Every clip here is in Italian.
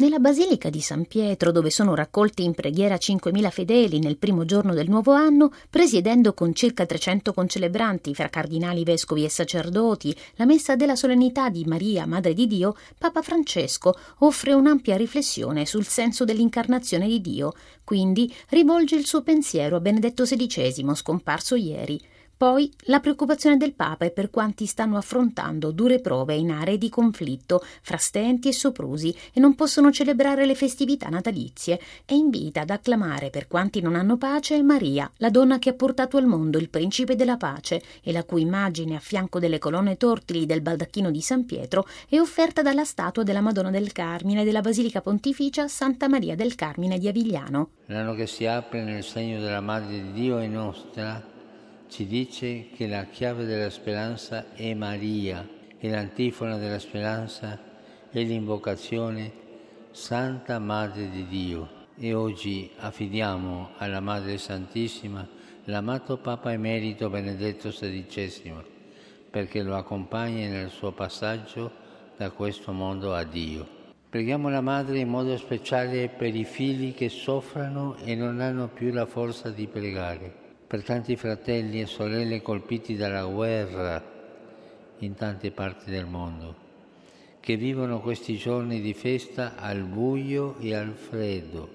Nella Basilica di San Pietro, dove sono raccolti in preghiera 5.000 fedeli nel primo giorno del nuovo anno, presiedendo con circa 300 concelebranti fra cardinali, vescovi e sacerdoti la messa della solennità di Maria, Madre di Dio, Papa Francesco offre un'ampia riflessione sul senso dell'incarnazione di Dio, quindi rivolge il suo pensiero a Benedetto XVI, scomparso ieri. Poi la preoccupazione del Papa è per quanti stanno affrontando dure prove in aree di conflitto fra stenti e soprusi e non possono celebrare le festività natalizie e invita ad acclamare per quanti non hanno pace Maria, la donna che ha portato al mondo il principe della pace e la cui immagine a fianco delle colonne tortili del baldacchino di San Pietro è offerta dalla statua della Madonna del Carmine della Basilica Pontificia Santa Maria del Carmine di Avigliano. L'anno che si apre nel segno della Madre di Dio è nostra ci dice che la chiave della speranza è Maria e l'antifona della speranza è l'invocazione Santa Madre di Dio. E oggi affidiamo alla Madre Santissima l'amato Papa Emerito Benedetto XVI perché lo accompagni nel suo passaggio da questo mondo a Dio. Preghiamo la Madre in modo speciale per i figli che soffrono e non hanno più la forza di pregare per tanti fratelli e sorelle colpiti dalla guerra in tante parti del mondo, che vivono questi giorni di festa al buio e al freddo,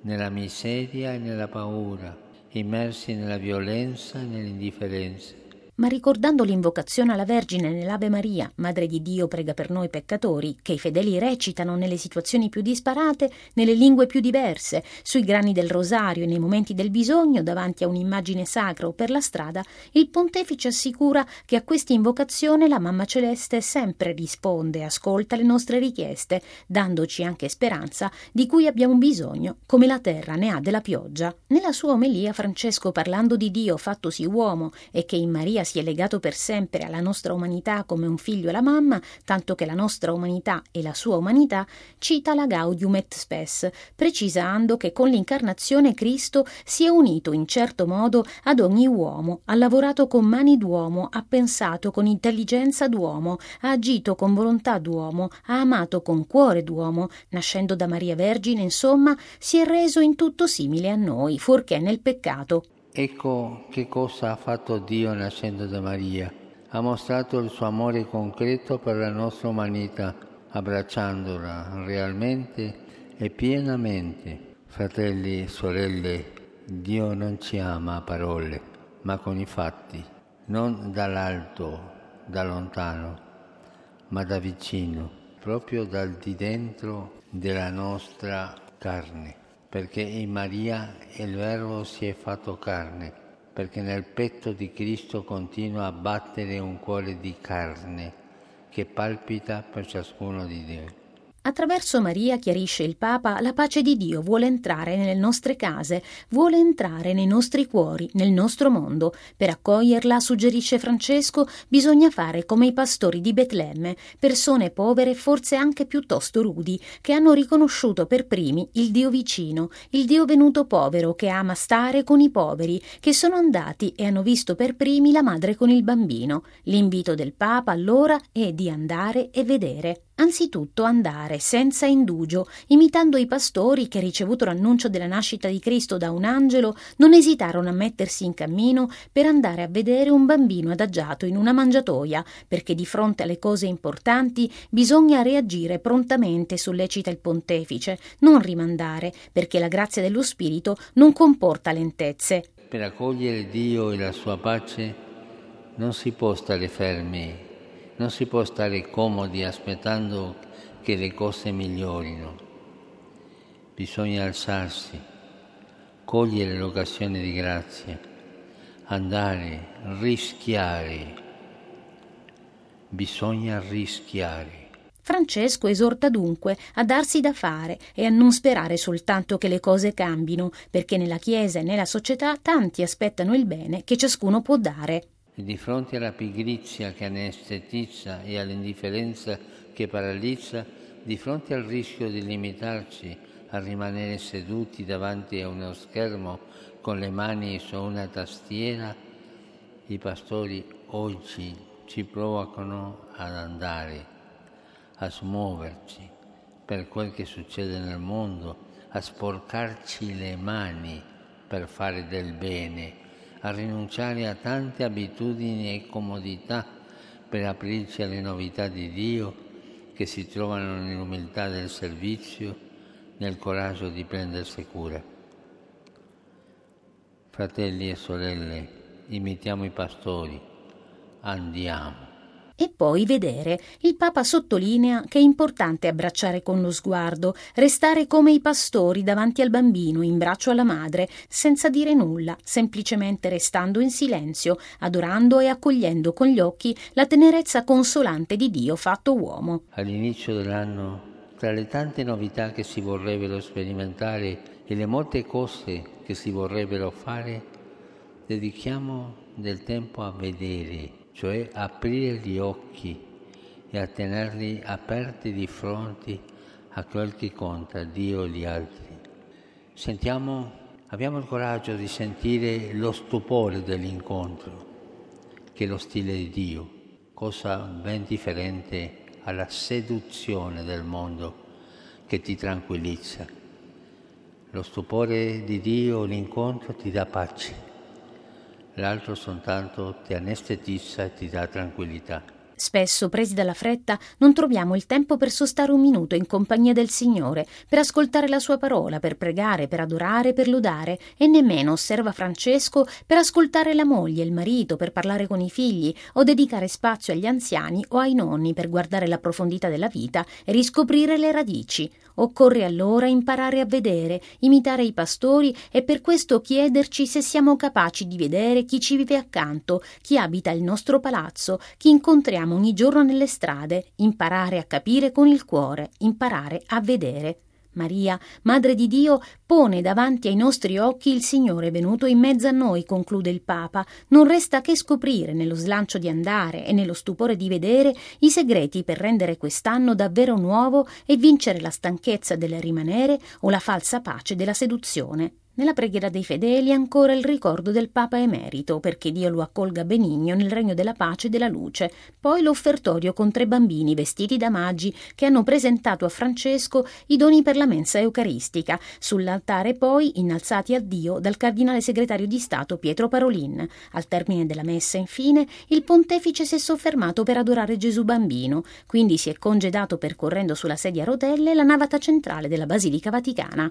nella miseria e nella paura, immersi nella violenza e nell'indifferenza ma ricordando l'invocazione alla Vergine nell'Ave Maria, Madre di Dio prega per noi peccatori, che i fedeli recitano nelle situazioni più disparate, nelle lingue più diverse, sui grani del rosario e nei momenti del bisogno, davanti a un'immagine sacra o per la strada, il pontefice assicura che a questa invocazione la Mamma Celeste sempre risponde e ascolta le nostre richieste, dandoci anche speranza di cui abbiamo bisogno, come la terra ne ha della pioggia. Nella sua omelia Francesco, parlando di Dio fattosi uomo e che in Maria si è legato per sempre alla nostra umanità come un figlio e la mamma, tanto che la nostra umanità e la sua umanità, cita la Gaudium et Spes, precisando che con l'incarnazione Cristo si è unito in certo modo ad ogni uomo, ha lavorato con mani d'uomo, ha pensato con intelligenza d'uomo, ha agito con volontà d'uomo, ha amato con cuore d'uomo, nascendo da Maria Vergine, insomma, si è reso in tutto simile a noi, fuorché nel peccato. Ecco che cosa ha fatto Dio nascendo da Maria. Ha mostrato il suo amore concreto per la nostra umanità, abbracciandola realmente e pienamente. Fratelli e sorelle, Dio non ci ama a parole, ma con i fatti, non dall'alto, da lontano, ma da vicino, proprio dal di dentro della nostra carne perché in Maria il Verbo si è fatto carne, perché nel petto di Cristo continua a battere un cuore di carne che palpita per ciascuno di noi. Attraverso Maria, chiarisce il Papa, la pace di Dio vuole entrare nelle nostre case, vuole entrare nei nostri cuori, nel nostro mondo. Per accoglierla, suggerisce Francesco, bisogna fare come i pastori di Betlemme, persone povere, forse anche piuttosto rudi, che hanno riconosciuto per primi il Dio vicino, il Dio venuto povero che ama stare con i poveri, che sono andati e hanno visto per primi la madre con il bambino. L'invito del Papa allora è di andare e vedere. Anzitutto andare senza indugio, imitando i pastori che, ricevuto l'annuncio della nascita di Cristo da un angelo, non esitarono a mettersi in cammino per andare a vedere un bambino adagiato in una mangiatoia, perché di fronte alle cose importanti bisogna reagire prontamente, sollecita il pontefice, non rimandare, perché la grazia dello Spirito non comporta lentezze. Per accogliere Dio e la sua pace non si può stare fermi non si può stare comodi aspettando che le cose migliorino. Bisogna alzarsi, cogliere l'occasione di grazia, andare, rischiare. Bisogna rischiare. Francesco esorta dunque a darsi da fare e a non sperare soltanto che le cose cambino, perché nella Chiesa e nella società tanti aspettano il bene che ciascuno può dare. Di fronte alla pigrizia che anestetizza e all'indifferenza che paralizza, di fronte al rischio di limitarci a rimanere seduti davanti a uno schermo con le mani su una tastiera, i pastori oggi ci provocano ad andare, a smuoverci, per quel che succede nel mondo, a sporcarci le mani per fare del bene, a rinunciare a tante abitudini e comodità per aprirci alle novità di Dio che si trovano nell'umiltà del servizio, nel coraggio di prendersi cura. Fratelli e sorelle, imitiamo i pastori, andiamo e poi vedere. Il Papa sottolinea che è importante abbracciare con lo sguardo, restare come i pastori davanti al bambino, in braccio alla madre, senza dire nulla, semplicemente restando in silenzio, adorando e accogliendo con gli occhi la tenerezza consolante di Dio fatto uomo. All'inizio dell'anno, tra le tante novità che si vorrebbero sperimentare e le molte cose che si vorrebbero fare, dedichiamo del tempo a vedere cioè aprire gli occhi e a tenerli aperti di fronte a quel che conta, Dio e gli altri. Sentiamo, abbiamo il coraggio di sentire lo stupore dell'incontro, che è lo stile di Dio, cosa ben differente alla seduzione del mondo che ti tranquillizza. Lo stupore di Dio, l'incontro ti dà pace l'altro soltanto ti anestetizza e ti dà tranquillità. Spesso, presi dalla fretta, non troviamo il tempo per sostare un minuto in compagnia del Signore, per ascoltare la sua parola, per pregare, per adorare, per lodare, e nemmeno, osserva Francesco, per ascoltare la moglie, il marito, per parlare con i figli, o dedicare spazio agli anziani o ai nonni per guardare la profondità della vita e riscoprire le radici. Occorre allora imparare a vedere, imitare i pastori e per questo chiederci se siamo capaci di vedere chi ci vive accanto, chi abita il nostro palazzo, chi incontriamo ogni giorno nelle strade, imparare a capire con il cuore, imparare a vedere. Maria, Madre di Dio, pone davanti ai nostri occhi il Signore venuto in mezzo a noi, conclude il Papa. Non resta che scoprire, nello slancio di andare e nello stupore di vedere, i segreti per rendere quest'anno davvero nuovo e vincere la stanchezza del rimanere o la falsa pace della seduzione. Nella preghiera dei fedeli ancora il ricordo del Papa emerito, perché Dio lo accolga benigno nel regno della pace e della luce, poi l'offertorio con tre bambini vestiti da magi che hanno presentato a Francesco i doni per la mensa eucaristica, sull'altare poi innalzati a Dio dal cardinale segretario di Stato Pietro Parolin. Al termine della messa, infine, il pontefice si è soffermato per adorare Gesù bambino, quindi si è congedato percorrendo sulla sedia a rotelle la navata centrale della Basilica Vaticana.